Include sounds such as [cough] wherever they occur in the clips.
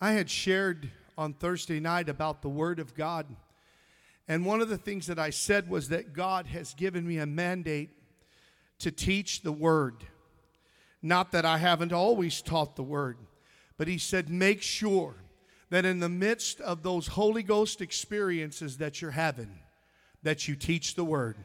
I had shared on Thursday night about the Word of God. And one of the things that I said was that God has given me a mandate to teach the Word. Not that I haven't always taught the Word, but He said, make sure that in the midst of those Holy Ghost experiences that you're having, that you teach the Word.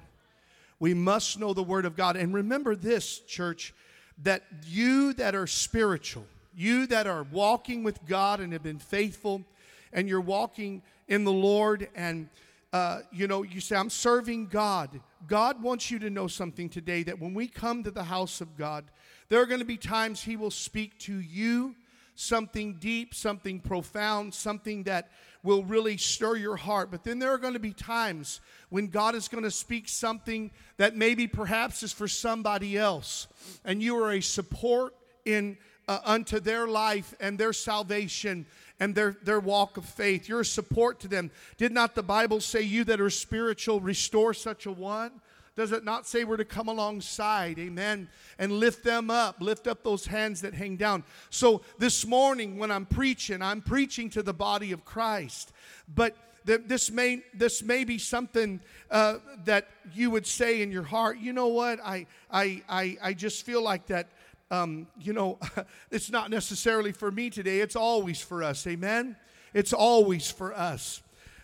We must know the Word of God. And remember this, church, that you that are spiritual, you that are walking with God and have been faithful, and you're walking in the Lord, and uh, you know, you say, I'm serving God. God wants you to know something today that when we come to the house of God, there are going to be times He will speak to you something deep, something profound, something that will really stir your heart. But then there are going to be times when God is going to speak something that maybe perhaps is for somebody else, and you are a support in uh, unto their life and their salvation and their, their walk of faith. You're a support to them. Did not the Bible say, You that are spiritual, restore such a one? Does it not say we're to come alongside, amen, and lift them up, lift up those hands that hang down? So this morning, when I'm preaching, I'm preaching to the body of Christ. But this may this may be something uh, that you would say in your heart. You know what? I I I, I just feel like that. Um, you know, [laughs] it's not necessarily for me today. It's always for us. Amen. It's always for us.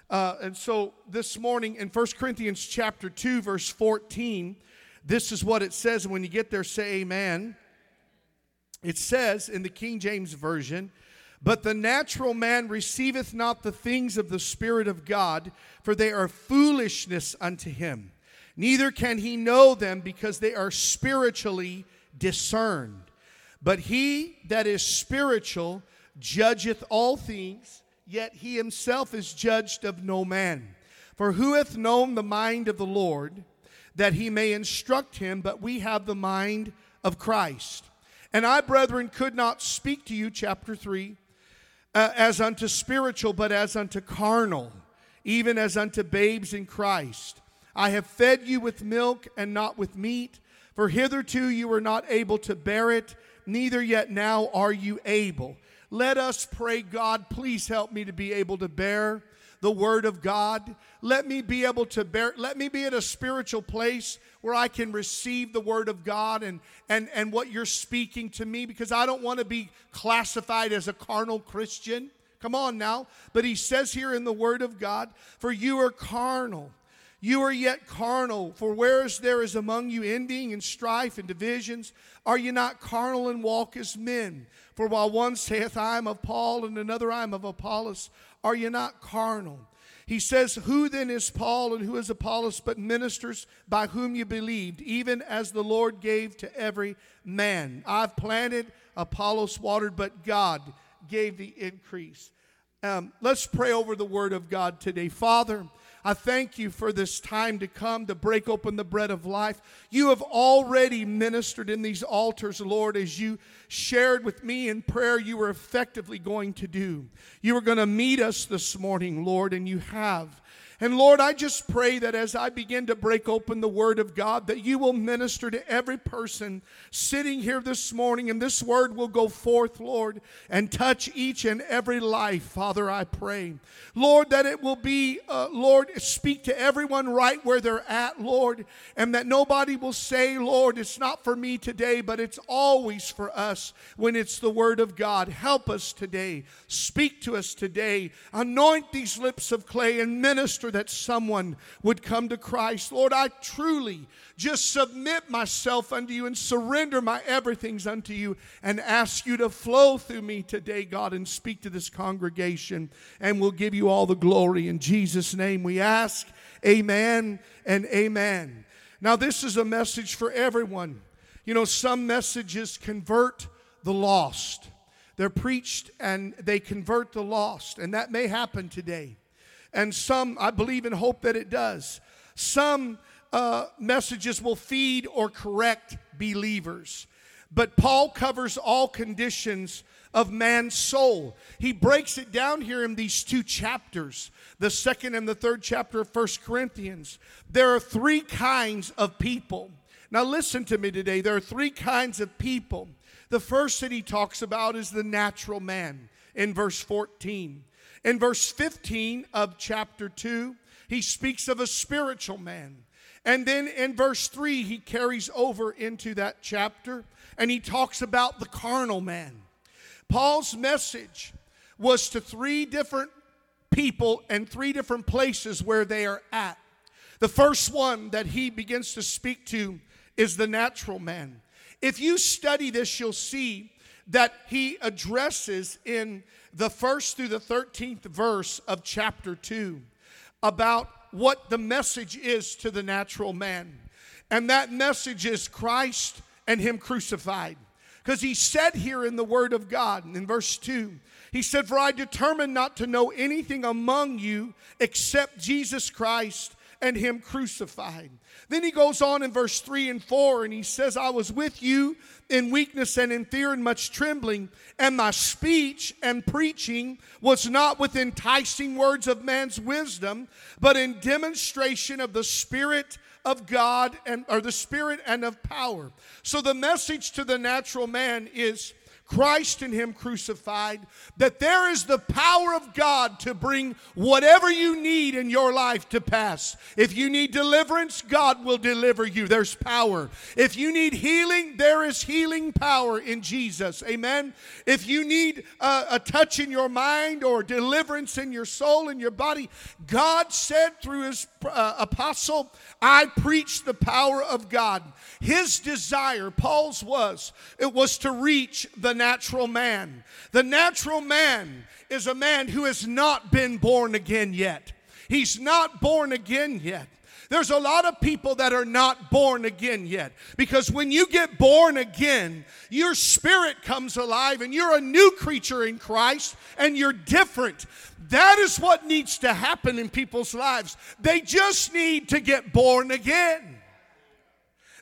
Uh, and so this morning in 1 Corinthians chapter 2, verse 14, this is what it says. When you get there, say amen. It says in the King James Version, but the natural man receiveth not the things of the Spirit of God, for they are foolishness unto him. Neither can he know them because they are spiritually discerned. But he that is spiritual judgeth all things yet he himself is judged of no man. For who hath known the mind of the Lord, that he may instruct him? But we have the mind of Christ. And I, brethren, could not speak to you, chapter 3, uh, as unto spiritual, but as unto carnal, even as unto babes in Christ. I have fed you with milk and not with meat, for hitherto you were not able to bear it, neither yet now are you able. Let us pray, God, please help me to be able to bear the word of God. Let me be able to bear, let me be at a spiritual place where I can receive the word of God and, and, and what you're speaking to me because I don't want to be classified as a carnal Christian. Come on now. But he says here in the word of God, for you are carnal. You are yet carnal, for whereas there is among you envying and strife and divisions, are you not carnal and walk as men? For while one saith, I am of Paul, and another, I am of Apollos, are you not carnal? He says, Who then is Paul and who is Apollos but ministers by whom you believed, even as the Lord gave to every man? I've planted, Apollos watered, but God gave the increase. Um, let's pray over the word of God today. Father, I thank you for this time to come to break open the bread of life. You have already ministered in these altars, Lord, as you shared with me in prayer you were effectively going to do. You were going to meet us this morning, Lord, and you have. And Lord, I just pray that as I begin to break open the Word of God, that you will minister to every person sitting here this morning, and this Word will go forth, Lord, and touch each and every life, Father, I pray. Lord, that it will be, uh, Lord, speak to everyone right where they're at, Lord, and that nobody will say, Lord, it's not for me today, but it's always for us when it's the Word of God. Help us today. Speak to us today. Anoint these lips of clay and minister that someone would come to Christ. Lord, I truly just submit myself unto you and surrender my everythings unto you and ask you to flow through me today, God, and speak to this congregation. And we'll give you all the glory. In Jesus' name we ask. Amen and amen. Now, this is a message for everyone. You know, some messages convert the lost. They're preached and they convert the lost, and that may happen today and some, I believe and hope that it does. Some uh, messages will feed or correct believers. But Paul covers all conditions of man's soul. He breaks it down here in these two chapters, the second and the third chapter of First Corinthians. There are three kinds of people. Now, listen to me today. There are three kinds of people. The first that he talks about is the natural man in verse 14. In verse 15 of chapter 2, he speaks of a spiritual man. And then in verse 3, he carries over into that chapter and he talks about the carnal man. Paul's message was to three different people and three different places where they are at. The first one that he begins to speak to is the natural man. If you study this, you'll see that he addresses in the first through the 13th verse of chapter 2 about what the message is to the natural man. And that message is Christ and Him crucified. Because He said here in the Word of God, in verse 2, He said, For I determined not to know anything among you except Jesus Christ and Him crucified. Then he goes on in verse 3 and 4 and he says, I was with you in weakness and in fear and much trembling, and my speech and preaching was not with enticing words of man's wisdom, but in demonstration of the Spirit of God and or the Spirit and of power. So the message to the natural man is Christ and Him crucified, that there is the power of God to bring whatever you need in your life to pass. If you need deliverance, God will deliver you. There's power. If you need healing, there is healing power in Jesus. Amen. If you need a, a touch in your mind or deliverance in your soul and your body, God said through His uh, apostle, I preach the power of God. His desire, Paul's was, it was to reach the natural man. The natural man is a man who has not been born again yet. He's not born again yet. There's a lot of people that are not born again yet. Because when you get born again, your spirit comes alive and you're a new creature in Christ and you're different. That is what needs to happen in people's lives. They just need to get born again.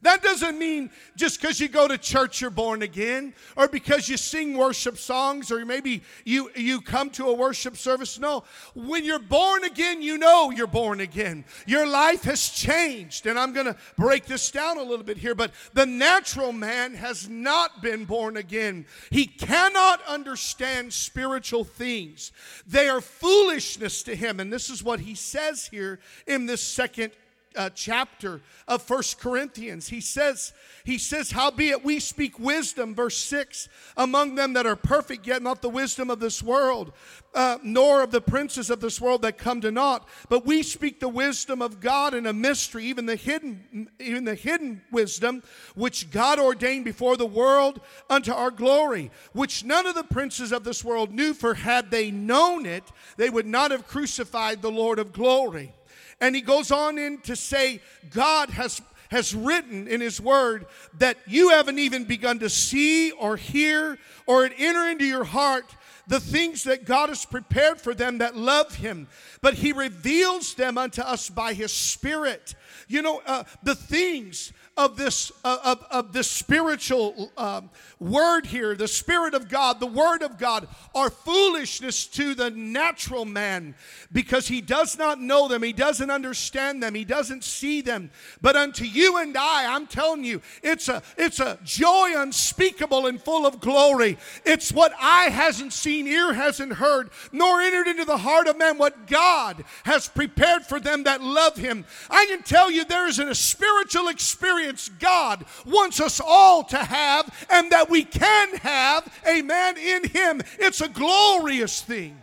That doesn't mean just because you go to church you're born again, or because you sing worship songs, or maybe you, you come to a worship service. No, when you're born again, you know you're born again. Your life has changed. And I'm going to break this down a little bit here, but the natural man has not been born again. He cannot understand spiritual things, they are foolishness to him. And this is what he says here in this second uh, chapter of First Corinthians. He says, he says, Howbeit we speak wisdom, verse 6, among them that are perfect, yet not the wisdom of this world, uh, nor of the princes of this world that come to naught. But we speak the wisdom of God in a mystery, even the hidden, even the hidden wisdom, which God ordained before the world unto our glory, which none of the princes of this world knew, for had they known it, they would not have crucified the Lord of glory. And he goes on in to say, God has has written in His Word that you haven't even begun to see or hear or enter into your heart the things that God has prepared for them that love Him. But He reveals them unto us by His Spirit. You know, uh, the things of this uh, of, of this spiritual um, word here the spirit of god the word of god are foolishness to the natural man because he does not know them. He doesn't understand them. He doesn't see them. But unto you and i i'm telling you it's a it's a joy unspeakable and full of glory. It's what eye hasn't seen ear hasn't heard nor entered into the heart of man what god has prepared for them that love him. I can tell you there is a spiritual experience experience God wants us all to have and that we can have, amen, in Him. It's a glorious thing.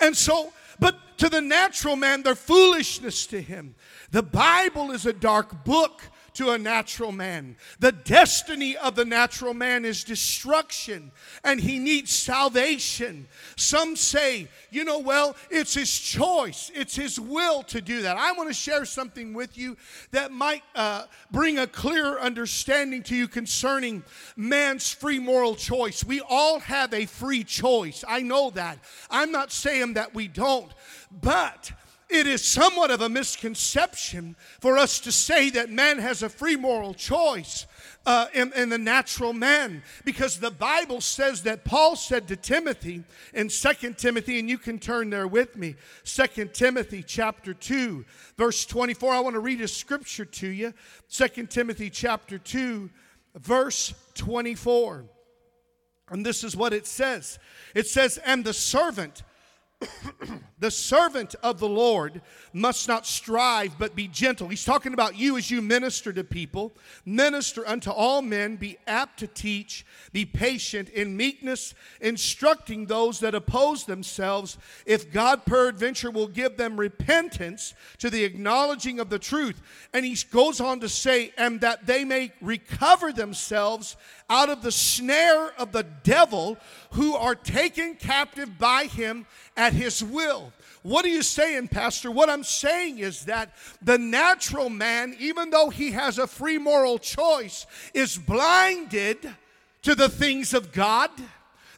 And so, but to the natural man, they're foolishness to him. The Bible is a dark book to a natural man. The destiny of the natural man is destruction, and he needs salvation. Some say, you know, well, it's his choice, it's his will to do that. I want to share something with you that might uh, bring a clearer understanding to you concerning man's free moral choice. We all have a free choice. I know that. I'm not saying that we don't, but it is somewhat of a misconception for us to say that man has a free moral choice uh, in, in, the natural man because the Bible says that Paul said to Timothy in Second Timothy, and you can turn there with me, Second Timothy chapter 2, verse 24. I want to read a scripture to you. Second Timothy chapter 2, verse 24. And this is what it says it says, And the servant, [coughs] the servant of the Lord must not strive, but be gentle. He's talking about you as you minister to people. Minister unto all men, be apt to teach, be patient in meekness, instructing those that oppose themselves, if God peradventure will give them repentance to the acknowledging of the truth. And he goes on to say, and that they may recover themselves out of the snare of the devil who are taken captive by him at his will. What are you saying, Pastor? What I'm saying is that the natural man, even though he has a free moral choice, is blinded to the things of God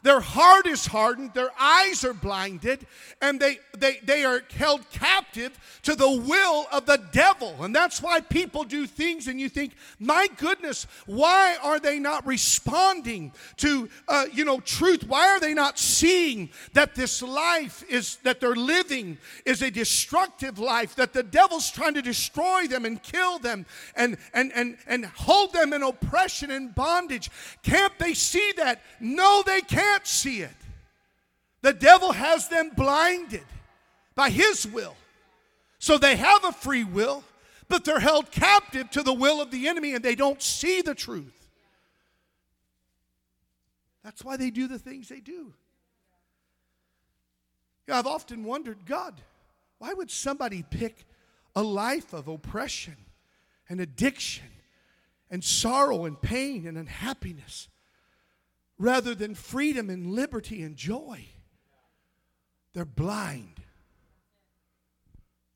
their heart is hardened, their eyes are blinded, and they, they, they are held captive to the will of the devil. And that's why people do things, and you think, my goodness, why are they not responding to, uh, you know, truth? Why are they not seeing that this life is, that they're living is a destructive life, that the devil's trying to destroy them and kill them and, and, and, and hold them in oppression and bondage? Can't they see that? No, they can't can't see it. The devil has them blinded by his will. So they have a free will, but they're held captive to the will of the enemy and they don't see the truth. That's why they do the things they do. Yeah, I've often wondered, God, why would somebody pick a life of oppression and addiction and sorrow and pain and unhappiness? Rather than freedom and liberty and joy. They're blind.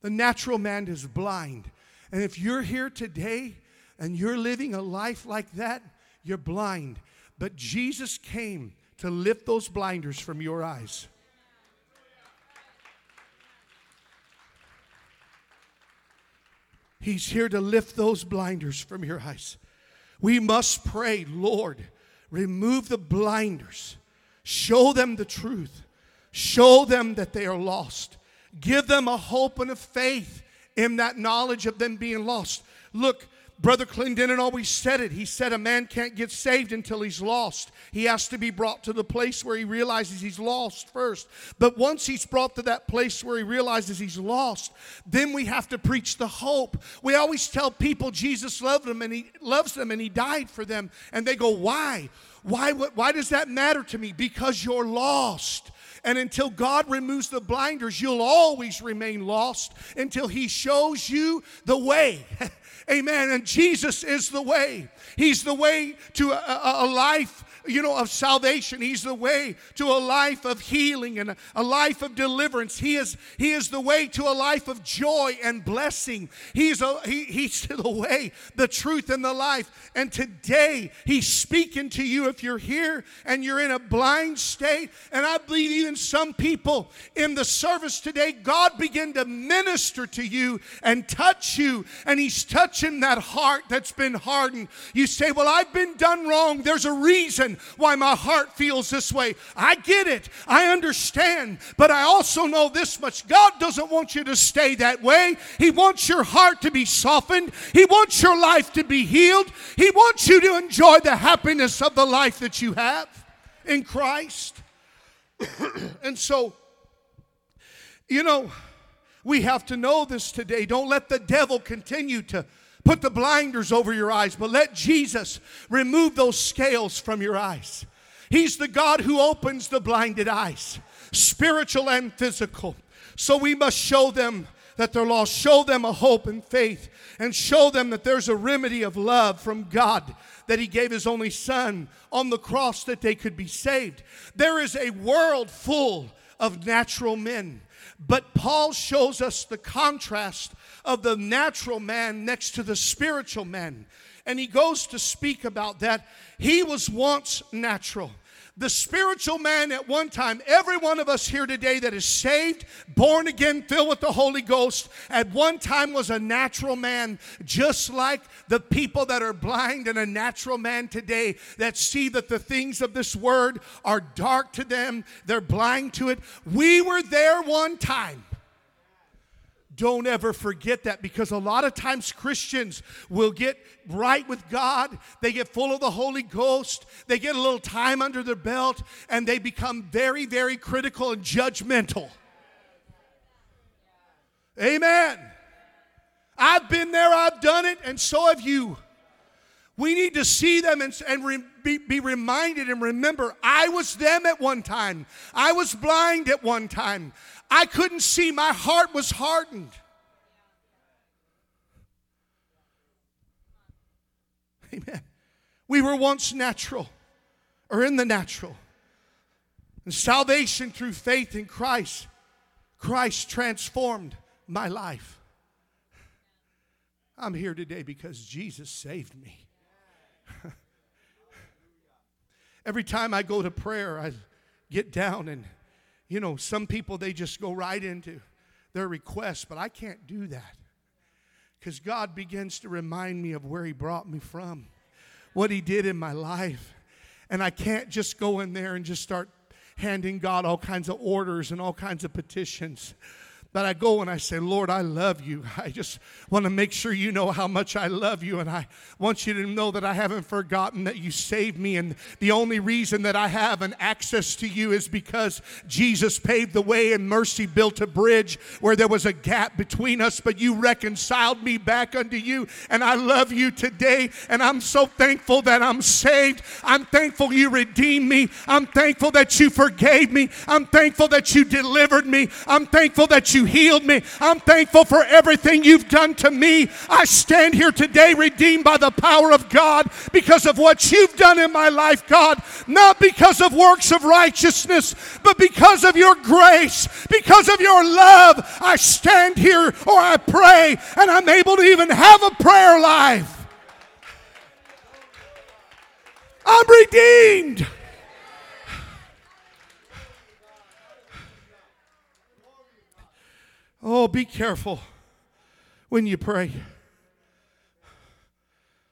The natural man is blind. And if you're here today and you're living a life like that, you're blind. But Jesus came to lift those blinders from your eyes. He's here to lift those blinders from your eyes. We must pray, Lord remove the blinders, show them the truth, show them that they are lost, give them a hope and a faith in that knowledge of them being lost. Look, Brother Clendenin always said it. He said a man can't get saved until he's lost. He has to be brought to the place where he realizes he's lost first. But once he's brought to that place where he realizes he's lost, then we have to preach the hope. We always tell people Jesus loved them and he loves them and he died for them. And they go, Why? Why, why does that matter to me? Because you're lost. And until God removes the blinders, you'll always remain lost until He shows you the way. [laughs] Amen. And Jesus is the way. He's the way to a, a, life you know, of salvation. He's the way to a life of healing and a, life of deliverance. He is, he is the way to a life of joy and blessing. He's, a, he, he's [laughs] the way, the truth, and the life. And today, He's speaking to you if you're here and you're in a blind state. And I believe even some people in the service today, God began to minister to you and touch you. And He's touching that heart that's been hardened. You say, Well, I've been done wrong. There's a reason reason why my heart feels this way. I get it. I understand. But I also know this much God doesn't want you to stay that way. He wants your heart to be softened, He wants your life to be healed. He wants you to enjoy the happiness of the life that you have in Christ. [clears throat] and so, you know, we have to know this today. Don't let the devil continue to Put the blinders over your eyes, but let Jesus remove those scales from your eyes. He's the God who opens the blinded eyes, spiritual and physical. So we must show them that they're lost, show them a hope and faith, and show them that there's a remedy of love from God that He gave His only Son on the cross that they could be saved. There is a world full of natural men. But Paul shows us the contrast of the natural man next to the spiritual man. And he goes to speak about that. He was once natural. The spiritual man at one time, every one of us here today that is saved, born again, filled with the Holy Ghost, at one time was a natural man, just like the people that are blind and a natural man today that see that the things of this word are dark to them, they're blind to it. We were there one time. Don't ever forget that because a lot of times Christians will get right with God. They get full of the Holy Ghost. They get a little time under their belt and they become very, very critical and judgmental. Amen. I've been there, I've done it, and so have you. We need to see them and, and re, be, be reminded and remember I was them at one time. I was blind at one time. I couldn't see, my heart was hardened. Amen. We were once natural or in the natural. And salvation through faith in Christ, Christ transformed my life. I'm here today because Jesus saved me. [laughs] Every time I go to prayer, I get down and you know, some people, they just go right into their request, but I can't do that because God begins to remind me of where He brought me from, what He did in my life. And I can't just go in there and just start handing God all kinds of orders and all kinds of petitions. But I go and I say, Lord, I love you. [laughs] I just want to make sure you know how much I love you. And I want you to know that I haven't forgotten that you saved me. And the only reason that I have an access to you is because Jesus paved the way and mercy built a bridge where there was a gap between us, but you reconciled me back unto you. And I love you today. And I'm so thankful that I'm saved. I'm thankful you redeemed me. I'm thankful that you forgave me. I'm thankful that you delivered me. I'm thankful that you you healed me. I'm thankful for everything you've done to me. I stand here today redeemed by the power of God because of what you've done in my life, God. Not because of works of righteousness, but because of your grace, because of your love. I stand here or I pray and I'm able to even have a prayer life. I'm redeemed. Oh, be careful when you pray.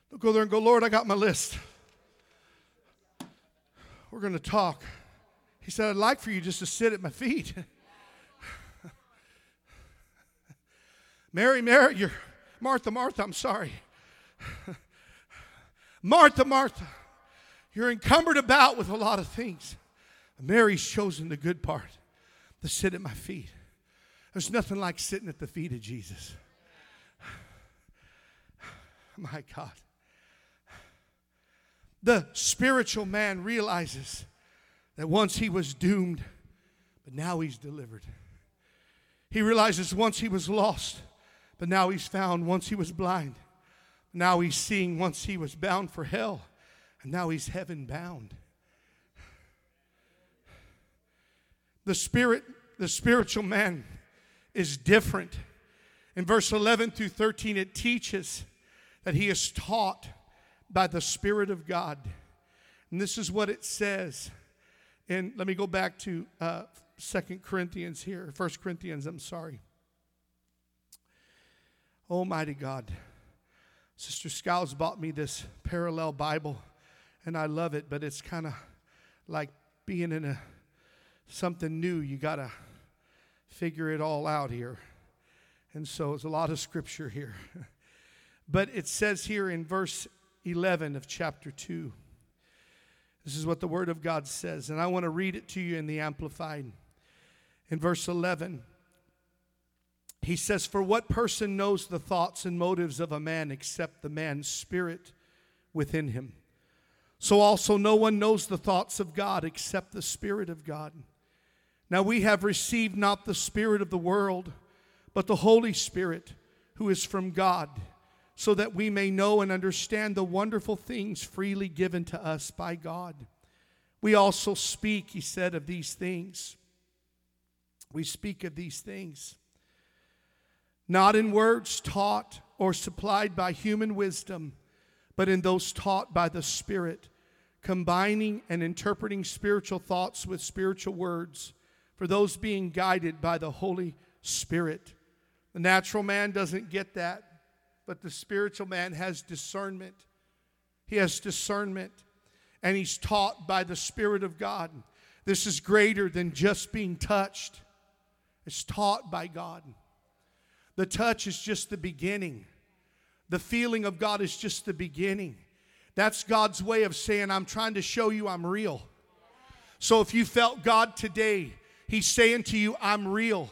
Don't go there and go, Lord, I got my list. We're going to talk. He said, I'd like for you just to sit at my feet. [laughs] Mary, Mary, you're Martha, Martha, I'm sorry. [laughs] Martha, Martha, you're encumbered about with a lot of things. Mary's chosen the good part to sit at my feet. There's nothing like sitting at the feet of Jesus. [sighs] My God. The spiritual man realizes that once he was doomed, but now he's delivered. He realizes once he was lost, but now he's found. Once he was blind, now he's seeing. Once he was bound for hell, and now he's heaven bound. The spirit, the spiritual man is different. In verse 11 through 13, it teaches that he is taught by the Spirit of God. And this is what it says. And let me go back to uh, 2 Corinthians here, 1 Corinthians, I'm sorry. Almighty God. Sister Skiles bought me this parallel Bible, and I love it, but it's kind of like being in a something new. You got to figure it all out here. And so it's a lot of scripture here. [laughs] but it says here in verse 11 of chapter 2, this is what the Word of God says. And I want to read it to you in the Amplified. In verse 11, he says, For what person knows the thoughts and motives of a man except the man's spirit within him? So also no one knows the thoughts of God except the Spirit of God. Now we have received not the Spirit of the world, but the Holy Spirit, who is from God, so that we may know and understand the wonderful things freely given to us by God. We also speak, he said, of these things. We speak of these things, not in words taught or supplied by human wisdom, but in those taught by the Spirit, combining and interpreting spiritual thoughts with spiritual words for those being guided by the Holy Spirit. The natural man doesn't get that, but the spiritual man has discernment. He has discernment, and he's taught by the Spirit of God. This is greater than just being touched, it's taught by God. The touch is just the beginning. The feeling of God is just the beginning. That's God's way of saying, I'm trying to show you I'm real. So if you felt God today, He's saying to you, I'm real.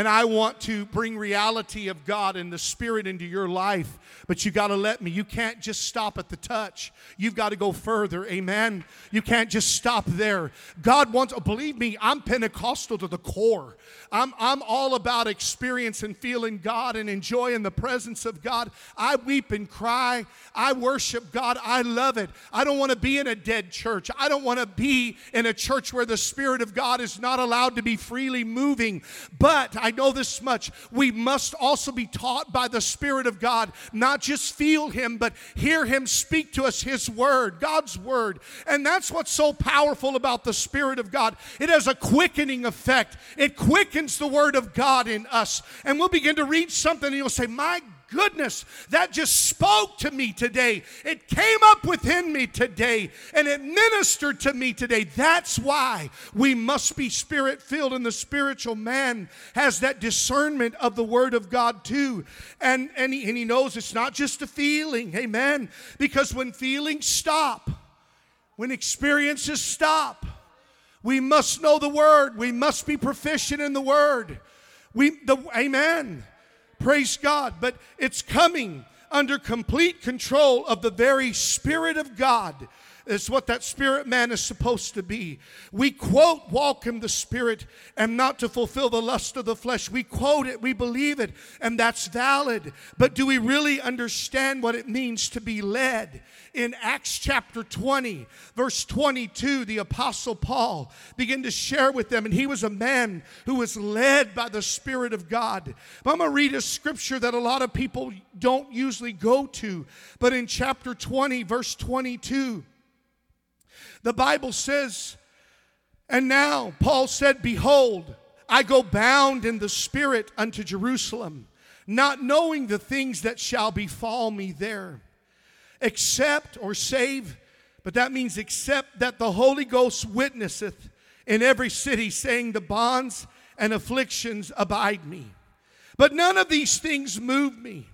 And I want to bring reality of God and the Spirit into your life. But you got to let me. You can't just stop at the touch. You've got to go further. Amen. You can't just stop there. God wants, believe me, I'm Pentecostal to the core. I'm, I'm all about experience and feeling God and enjoying the presence of God. I weep and cry. I worship God. I love it. I don't want to be in a dead church. I don't want to be in a church where the Spirit of God is not allowed to be freely moving. But I know this much we must also be taught by the Spirit of God, not just feel Him, but hear Him speak to us His Word, God's Word. And that's what's so powerful about the Spirit of God. It has a quickening effect, it quickens the Word of God in us. And we'll begin to read something and you'll say, My goodness, that just spoke to me today. It came up within me today and it ministered to me today. That's why we must be spirit filled, and the spiritual man has that discernment of the Word of God too. And, and, he, and he knows it's not just a feeling, amen. Because when feelings stop, when experiences stop, we must know the word. We must be proficient in the word. We the amen. Praise God. But it's coming under complete control of the very spirit of God is what that spirit man is supposed to be. We quote, walk in the spirit and not to fulfill the lust of the flesh. We quote it, we believe it, and that's valid. But do we really understand what it means to be led? In Acts chapter 20, verse 22, the apostle Paul began to share with them, and he was a man who was led by the Spirit of God. But I'm going to read a scripture that a lot of people don't usually go to. But in chapter 20, verse 22, the Bible says, and now Paul said, Behold, I go bound in the Spirit unto Jerusalem, not knowing the things that shall befall me there, except or save, but that means except that the Holy Ghost witnesseth in every city, saying, The bonds and afflictions abide me. But none of these things move me.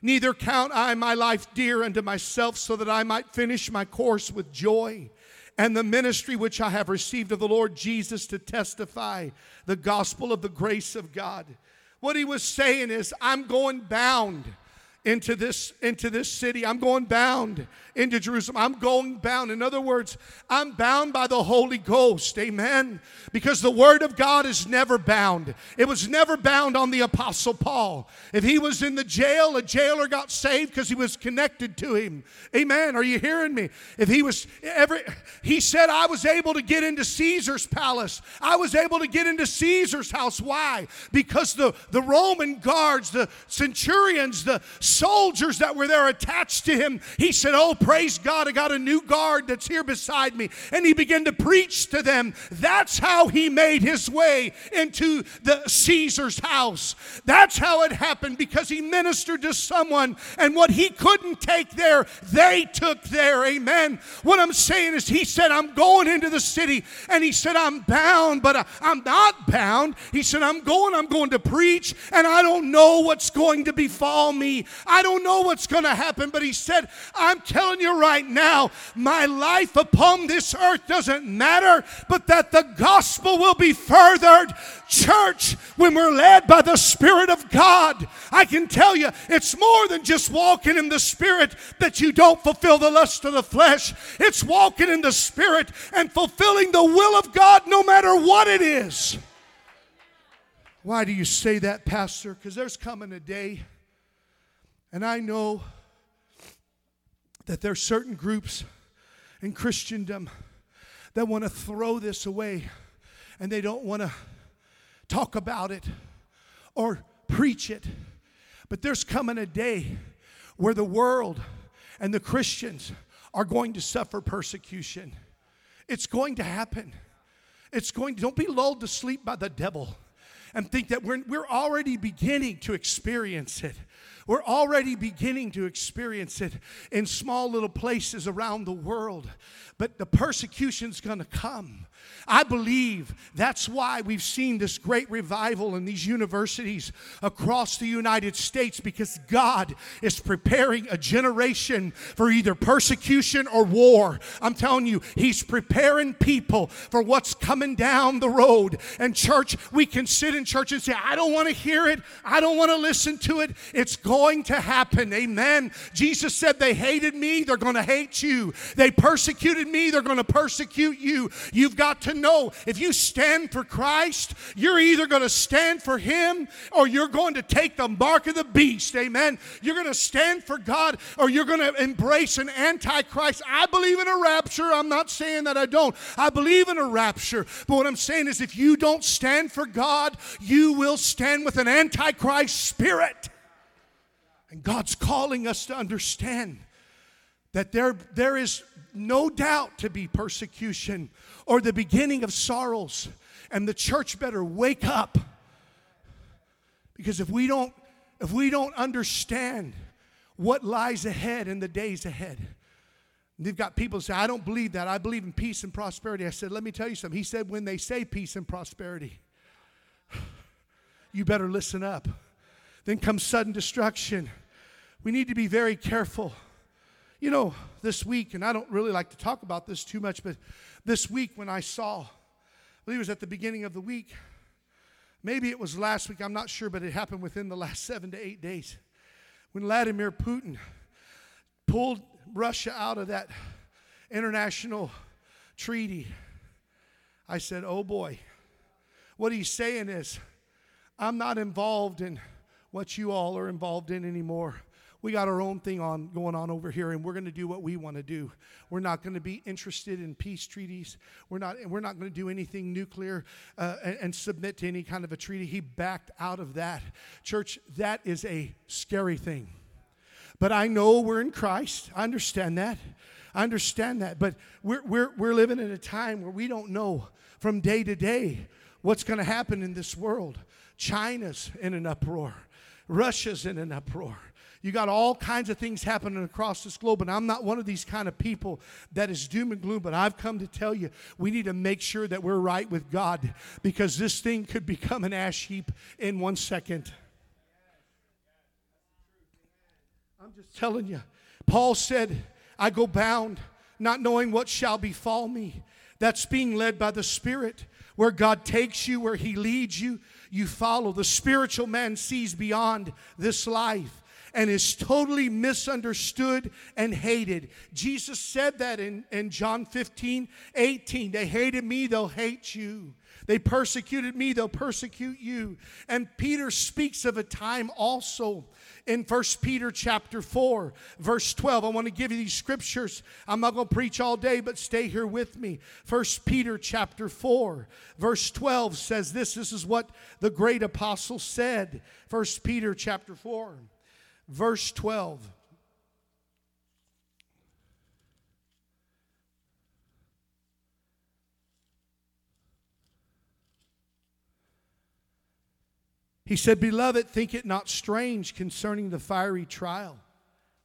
Neither count I my life dear unto myself, so that I might finish my course with joy and the ministry which I have received of the Lord Jesus to testify the gospel of the grace of God. What he was saying is, I'm going bound into this into this city i'm going bound into jerusalem. I'm going bound. In other words i'm bound by the holy ghost. Amen. Because the word of god is never bound. It was never bound on the apostle paul. If he was in the jail a jailer got saved because he was connected to him. Amen. Are you hearing me? If he was ever he said i was able to get into caesar's palace. I was able to get into caesar's house. Why? Because the the roman guards the centurions the soldiers that were there attached to him, he said, Oh, praise God, I got a new guard that's here beside me. And he began to preach to them. That's how he made his way into the Caesar's house. That's how it happened because he ministered to someone, and what he couldn't take there, they took there. Amen. What I'm saying is, he said, I'm going into the city, and he said, I'm bound, but I'm not bound. He said, I'm going, I'm going to preach, and I don't know what's going to befall me. I don't know what's going to happen, but he said, I'm telling you right now, my life upon this earth doesn't matter, but that the gospel will be furthered. Church, when we're led by the Spirit of God, I can tell you it's more than just walking in the Spirit that you don't fulfill the lust of the flesh. It's walking in the Spirit and fulfilling the will of God no matter what it is. Why do you say that, Pastor? Because there's coming a day and I know that there are certain groups in Christendom that want to throw this away and they don't want to talk about it or preach it. But there's coming a day where the world and the Christians are going to suffer persecution. It's going to happen. It's going to, don't be lulled to sleep by the devil and think that we're, we're already beginning to experience it. We're already beginning to experience it in small little places around the world, but the persecution's gonna come. I believe that's why we've seen this great revival in these universities across the United States because God is preparing a generation for either persecution or war. I'm telling you, He's preparing people for what's coming down the road. And, church, we can sit in church and say, I don't want to hear it, I don't want to listen to it. It's going to happen. Amen. Jesus said, They hated me, they're going to hate you. They persecuted me, they're going to persecute you. You've got to know if you stand for Christ, you're either going to stand for Him or you're going to take the mark of the beast. Amen. You're going to stand for God or you're going to embrace an antichrist. I believe in a rapture. I'm not saying that I don't. I believe in a rapture. But what I'm saying is if you don't stand for God, you will stand with an antichrist spirit. And God's calling us to understand that there, there is no doubt to be persecution or the beginning of sorrows. And the church better wake up. Because if we don't if we don't understand what lies ahead in the days ahead, They've got people say, I don't believe that. I believe in peace and prosperity. I said, let me tell you something. He said, when they say peace and prosperity, [sighs] you better listen up. Then comes sudden destruction. We need to be very careful. You know, this week, and I don't really like to talk about this too much, but this week when I saw, I believe it was at the beginning of the week, maybe it was last week, I'm not sure, but it happened within the last [laughs] seven to eight days, when Vladimir Putin pulled Russia out of that international treaty. I said, Oh boy. What he's saying is, I'm not involved in what you all are involved in anymore. We got our own thing on going on over here, and we're going to do what we want to do. We're not going to be interested in peace treaties. We're not. We're not going to do anything nuclear uh, and, and submit to any kind of a treaty. He backed out of that. Church, that is a scary thing. But I know we're in Christ. I understand that. I understand that. But we're, we're, we're living in a time where we don't know from day to day what's going to happen in this world. China's in an uproar, Russia's in an uproar. You got all kinds of things happening across this globe, and I'm not one of these kind of people that is doom and gloom, but I've come to tell you we need to make sure that we're right with God because this thing could become an ash heap in one second. I'm just telling you. Paul said, I go bound, not knowing what shall befall me. That's being led by the Spirit. Where God takes you, where He leads you, you follow. The spiritual man sees beyond this life and is totally misunderstood and hated. Jesus said that in, in John 15, 18. They hated me, they'll hate you. They persecuted me, they'll persecute you. And Peter speaks of a time also in First Peter chapter 4, verse 12. I want to give you these scriptures. I'm not going to preach all day, but stay here with me. First Peter chapter 4, verse 12 says this. This is what the great apostle said. First Peter chapter 4, verse 12. He said, Beloved, think it not strange concerning the fiery trial,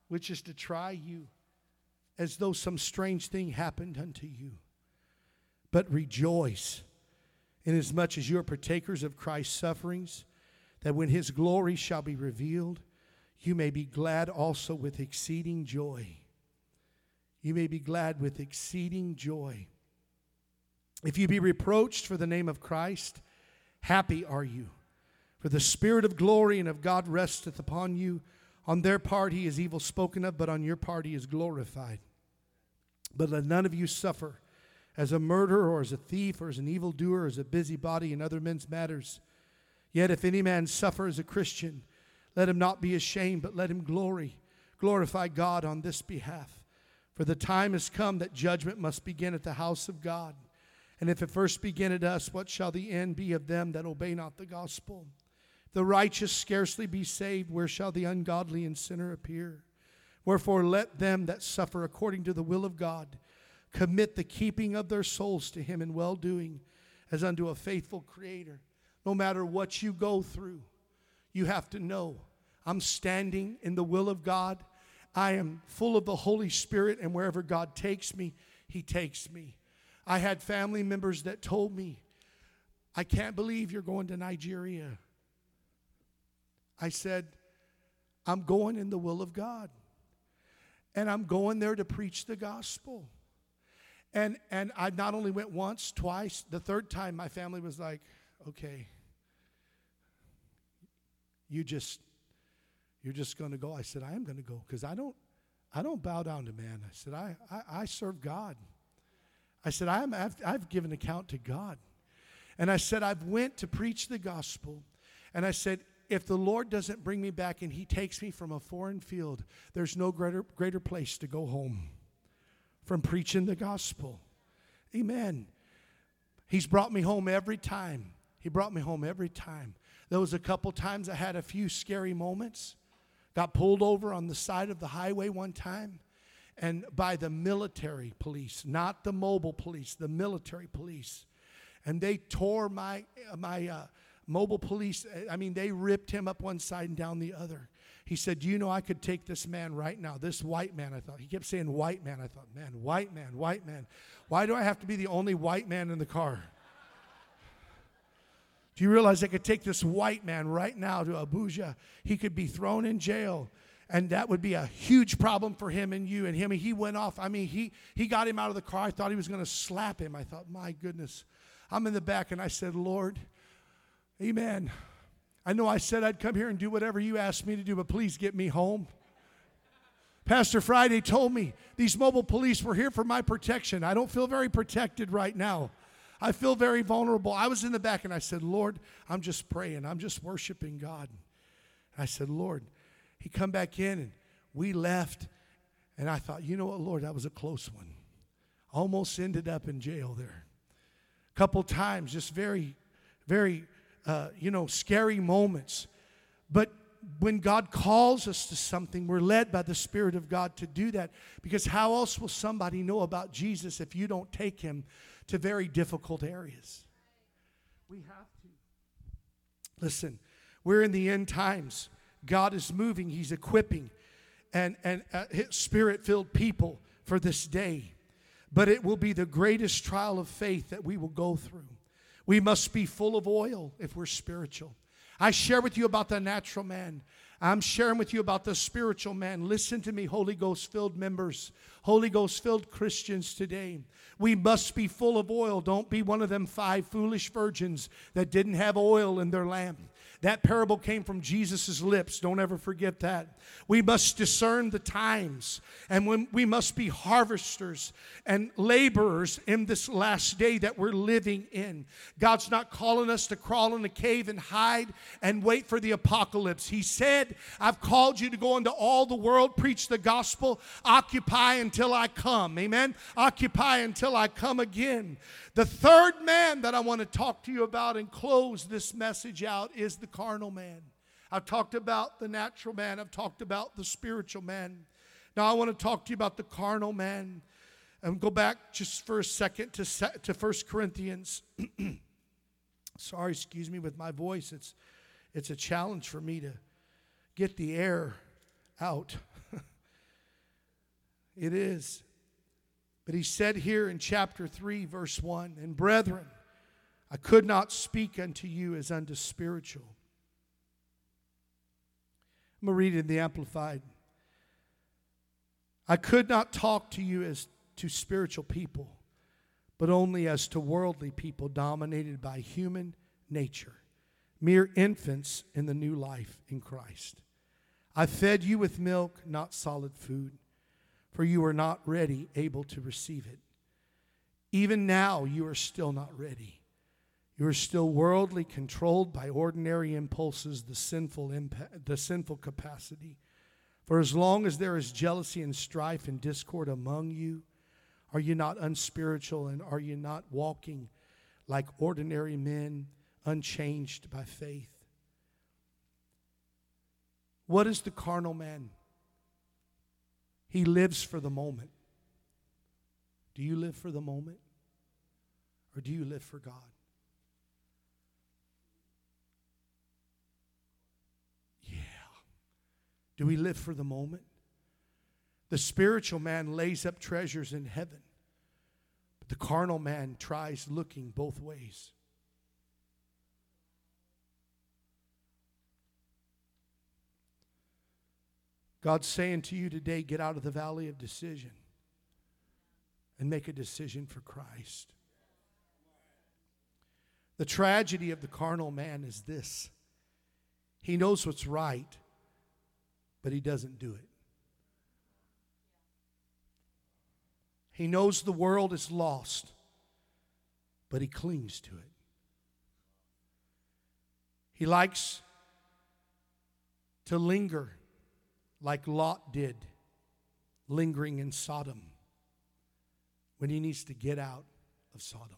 which is to try you, as though some strange thing happened unto you. But rejoice, inasmuch as you are partakers of Christ's sufferings, that when his glory shall be revealed, you may be glad also with exceeding joy. You may be glad with exceeding joy. If you be reproached for the name of Christ, happy are you for the Spirit of glory and of God resteth upon you. On their part he is evil spoken of, but on your part he is glorified. But let none of you suffer as a murderer or as a thief or as an evildoer or as a busybody in other men's matters. Yet if any man suffer as a Christian, let him not be ashamed, but let him glory, glorify God on this behalf. For the time has come that judgment must begin at the house of God. And if it first begin at us, what shall the end be of them that obey not the gospel? the righteous scarcely be saved, where shall the ungodly and sinner appear? Wherefore, let them that suffer according to the will of God commit the keeping of their souls to Him in well doing, as unto a faithful Creator. No matter what you go through, you have to know I'm standing in the will of God. I am full of the Holy Spirit, and wherever God takes me, He takes me. I had family members that told me, I can't believe you're going to Nigeria. I said, I'm going in the will of God. And I'm going there to preach the gospel. And and I not only went once, twice, the third time my family was like, "Okay. You just you're just going to go." I said, "I am going to go because I don't I don't bow down to man." I said, "I I, I serve God." I said, I'm, I've, I've given account to God. And I said, I've went to preach the gospel. And I said, if the Lord doesn't bring me back and he takes me from a foreign field, there's no greater, greater place to go home from preaching the gospel. Amen. He's brought me home every time. He brought me home every time. There was a couple times I had a few scary moments. Got pulled over on the side of the highway one time and by the military police, not the mobile police, the military police. And they tore my my uh, mobile police, I mean, they ripped him up one side and down the other. He said, you know I could take this man right now? This white man, I thought. He kept saying white man. I thought, man, white man, white man. Why do I have to be the only white man in the car? Do you realize they could take this white man right now to Abuja? He could be thrown in jail and that would be a huge problem for him and you and him. he went off. I mean, he he got him out of the car. I thought he was going to slap him. I thought, my goodness. I'm in the back and I said, Lord, Amen. I know I said I'd come here and do whatever you asked me to do, but please get me home. Pastor Friday told me these mobile police were here for my protection. I don't feel very protected right now. I feel very vulnerable. I was in the back and I said, Lord, I'm just praying. I'm just worshiping God. And I said, Lord, he come back in and we left. And I thought, you know what, Lord, that was a close one. Almost ended up in jail there. A couple times, just very, very uh, you know, scary moments. But when God calls us to something, we're led by the Spirit of God to do that. Because how else will somebody know about Jesus if you don't take him to very difficult areas? We have to. Listen, we're in the end times. God is moving, He's equipping, and, and uh, spirit filled people for this day. But it will be the greatest trial of faith that we will go through. We must be full of oil if we're spiritual. I share with you about the natural man. I'm sharing with you about the spiritual man. Listen to me, Holy Ghost filled members, Holy Ghost filled Christians today. We must be full of oil. Don't be one of them five foolish virgins that didn't have oil in their lamp. That parable came from Jesus' lips. Don't ever forget that. We must discern the times, and when we must be harvesters and laborers in this last day that we're living in. God's not calling us to crawl in a cave and hide and wait for the apocalypse. He said, I've called you to go into all the world, preach the gospel, occupy until I come. Amen. Occupy until I come again. The third man that I want to talk to you about and close this message out is the carnal man. I've talked about the natural man, I've talked about the spiritual man. Now I want to talk to you about the carnal man. And go back just for a second to, to 1 Corinthians. [clears throat] Sorry, excuse me with my voice. It's, it's a challenge for me to get the air out. [laughs] it is. But he said here in chapter 3, verse 1 And brethren, I could not speak unto you as unto spiritual. I'm going to read it in the Amplified. I could not talk to you as to spiritual people, but only as to worldly people dominated by human nature, mere infants in the new life in Christ. I fed you with milk, not solid food for you were not ready, able to receive it. Even now, you are still not ready. You are still worldly, controlled by ordinary impulses, the sinful, impa- the sinful capacity. For as long as there is jealousy and strife and discord among you, are you not unspiritual and are you not walking like ordinary men, unchanged by faith? What is the carnal man? He lives for the moment. Do you live for the moment? Or do you live for God? Do we live for the moment? The spiritual man lays up treasures in heaven, but the carnal man tries looking both ways. God's saying to you today get out of the valley of decision and make a decision for Christ. The tragedy of the carnal man is this he knows what's right, but he doesn't do it. He knows the world is lost, but he clings to it. He likes to linger like Lot did, lingering in Sodom when he needs to get out of Sodom.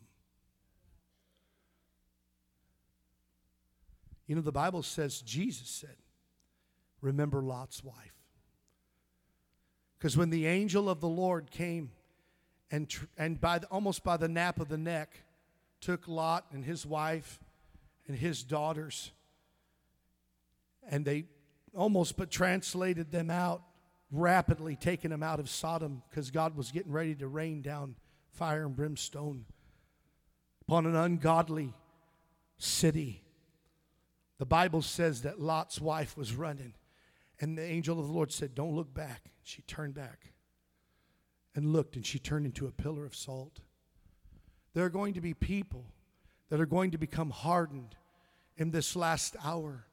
You know, the Bible says, Jesus said, Remember Lot's wife. Because when the angel of the Lord came and, tr- and by the, almost by the nape of the neck took Lot and his wife and his daughters, and they almost but translated them out rapidly, taking them out of Sodom because God was getting ready to rain down fire and brimstone upon an ungodly city. The Bible says that Lot's wife was running, and the angel of the Lord said, Don't look back. She turned back and looked, and she turned into a pillar of salt. There are going to be people that are going to become hardened in this last hour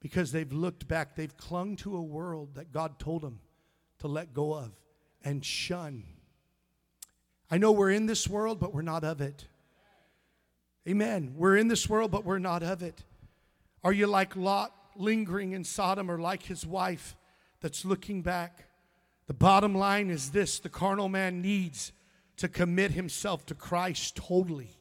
because they've looked back. They've clung to a world that God told them to let go of and shun. I know we're in this world, but we're not of it. Amen. We're in this world, but we're not of it. Are you like Lot lingering in Sodom or like his wife that's looking back? The bottom line is this the carnal man needs to commit himself to Christ totally,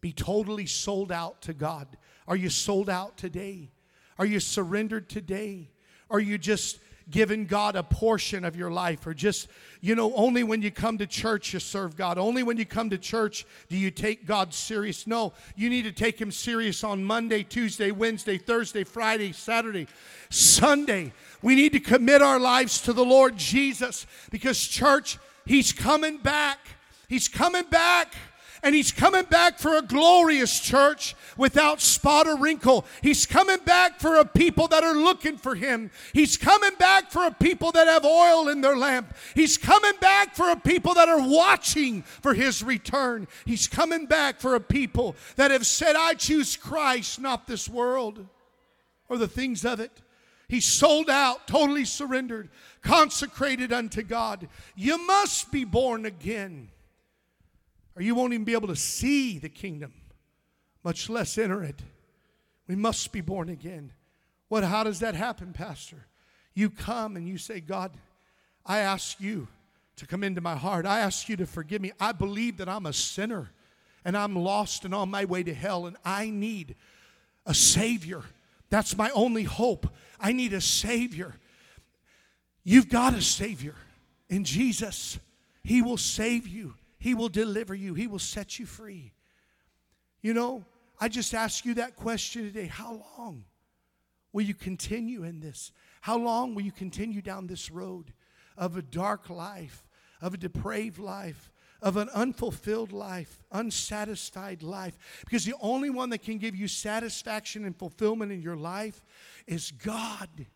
be totally sold out to God. Are you sold out today? Are you surrendered today? Are you just giving God a portion of your life? Or just, you know, only when you come to church you serve God? Only when you come to church do you take God serious? No, you need to take Him serious on Monday, Tuesday, Wednesday, Thursday, Friday, Saturday, Sunday. We need to commit our lives to the Lord Jesus because, church, He's coming back. He's coming back and he's coming back for a glorious church without spot or wrinkle. He's coming back for a people that are looking for him. He's coming back for a people that have oil in their lamp. He's coming back for a people that are watching for his return. He's coming back for a people that have said, I choose Christ, not this world or the things of it. He's sold out, totally surrendered, consecrated unto God. You must be born again or you won't even be able to see the kingdom, much less enter it. We must be born again. What, how does that happen, Pastor? You come and you say, God, I ask you to come into my heart. I ask you to forgive me. I believe that I'm a sinner and I'm lost and on my way to hell and I need a Savior. That's my only hope. I need a Savior. You've got a Savior in Jesus. He will save you. He will deliver you, He will set you free. You know, I just ask you that question today how long will you continue in this? How long will you continue down this road of a dark life, of a depraved life? Of an unfulfilled life, unsatisfied life. Because the only one that can give you satisfaction and fulfillment in your life is God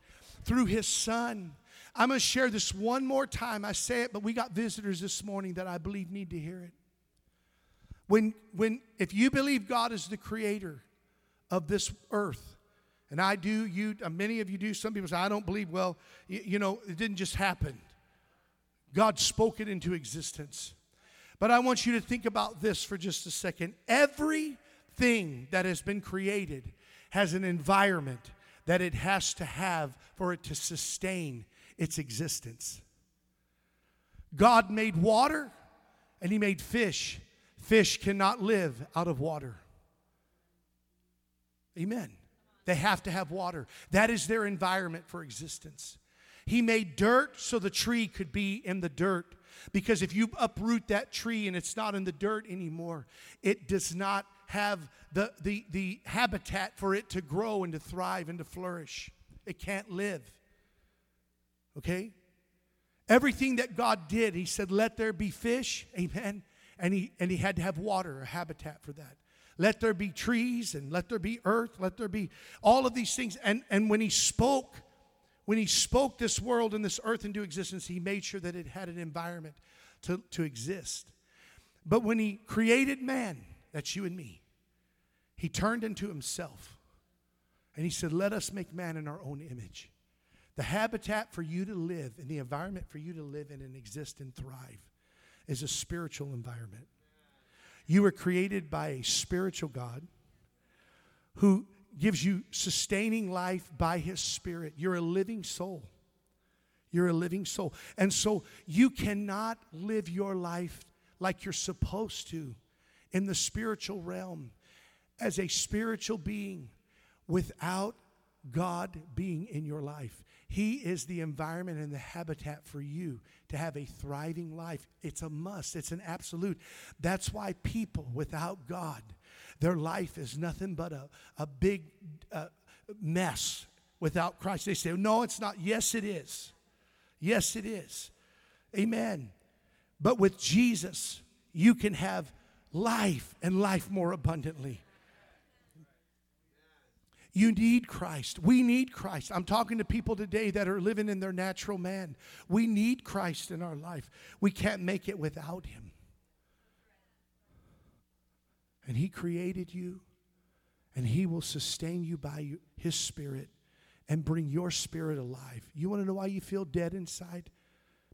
through His Son. I'm going to share this one more time. I say it, but we got visitors this morning that I believe need to hear it. When, when, if you believe God is the creator of this earth, and I do, you, uh, many of you do, some people say, I don't believe, well, you, you know, it didn't just happen. God spoke it into existence. But I want you to think about this for just a second. Everything that has been created has an environment that it has to have for it to sustain its existence. God made water and He made fish. Fish cannot live out of water. Amen. They have to have water. That is their environment for existence. He made dirt so the tree could be in the dirt. Because if you uproot that tree and it's not in the dirt anymore, it does not have the, the, the habitat for it to grow and to thrive and to flourish. It can't live. Okay? Everything that God did, He said, let there be fish. Amen. And He, and he had to have water, a habitat for that. Let there be trees and let there be earth, let there be all of these things. And, and when He spoke, when He spoke this world and this earth into existence, He made sure that it had an environment to, to exist. But when He created man, that's you and me, He turned into Himself. And He said, Let us make man in our own image. The habitat for you to live and the environment for you to live in and exist and thrive is a spiritual environment. You were created by a spiritual God who gives you sustaining life by his spirit. You're a living soul. You're a living soul. And so you cannot live your life like you're supposed to in the spiritual realm as a spiritual being without God being in your life. He is the environment and the habitat for you to have a thriving life. It's a must, it's an absolute. That's why people without God, their life is nothing but a, a big uh, mess without Christ. They say, No, it's not. Yes, it is. Yes, it is. Amen. But with Jesus, you can have life and life more abundantly. You need Christ. We need Christ. I'm talking to people today that are living in their natural man. We need Christ in our life. We can't make it without Him. And He created you, and He will sustain you by His Spirit and bring your spirit alive. You want to know why you feel dead inside?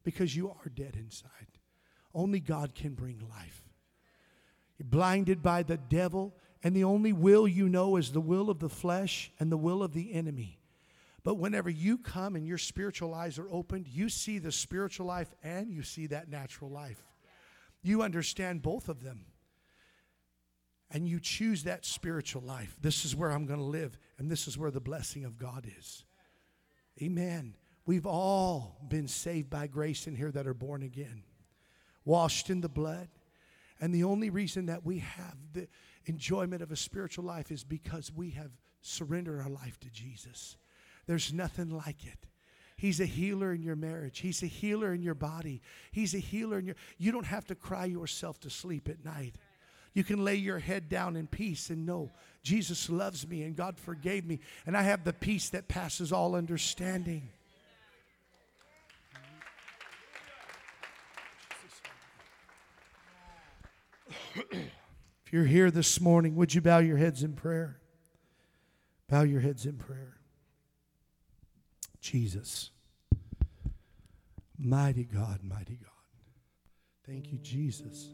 Because you are dead inside. Only God can bring life. You're blinded by the devil and the only will you know is the will of the flesh and the will of the enemy. But whenever you come and your spiritual eyes are opened, you see the spiritual life and you see that natural life. You understand both of them. And you choose that spiritual life. This is where I'm going to live, and this is where the blessing of God is. Amen. We've all been saved by grace in here that are born again, washed in the blood. And the only reason that we have the enjoyment of a spiritual life is because we have surrendered our life to Jesus. There's nothing like it. He's a healer in your marriage. He's a healer in your body. He's a healer in your you don't have to cry yourself to sleep at night. You can lay your head down in peace and know Jesus loves me and God forgave me and I have the peace that passes all understanding. You're here this morning, would you bow your heads in prayer? Bow your heads in prayer. Jesus. Mighty God, mighty God. Thank you, Jesus.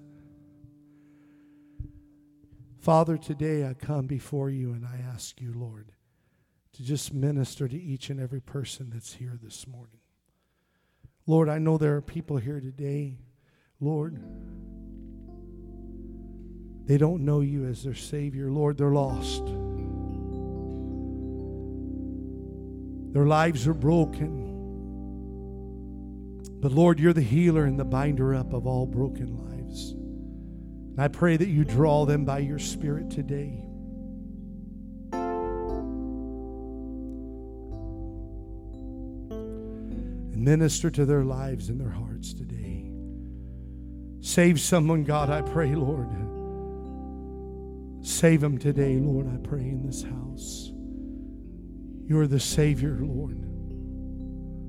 Father, today I come before you and I ask you, Lord, to just minister to each and every person that's here this morning. Lord, I know there are people here today, Lord, they don't know you as their Savior. Lord, they're lost. Their lives are broken. But Lord, you're the healer and the binder up of all broken lives. And I pray that you draw them by your Spirit today. And minister to their lives and their hearts today. Save someone, God, I pray, Lord. Save them today, Lord, I pray in this house. You are the Savior, Lord.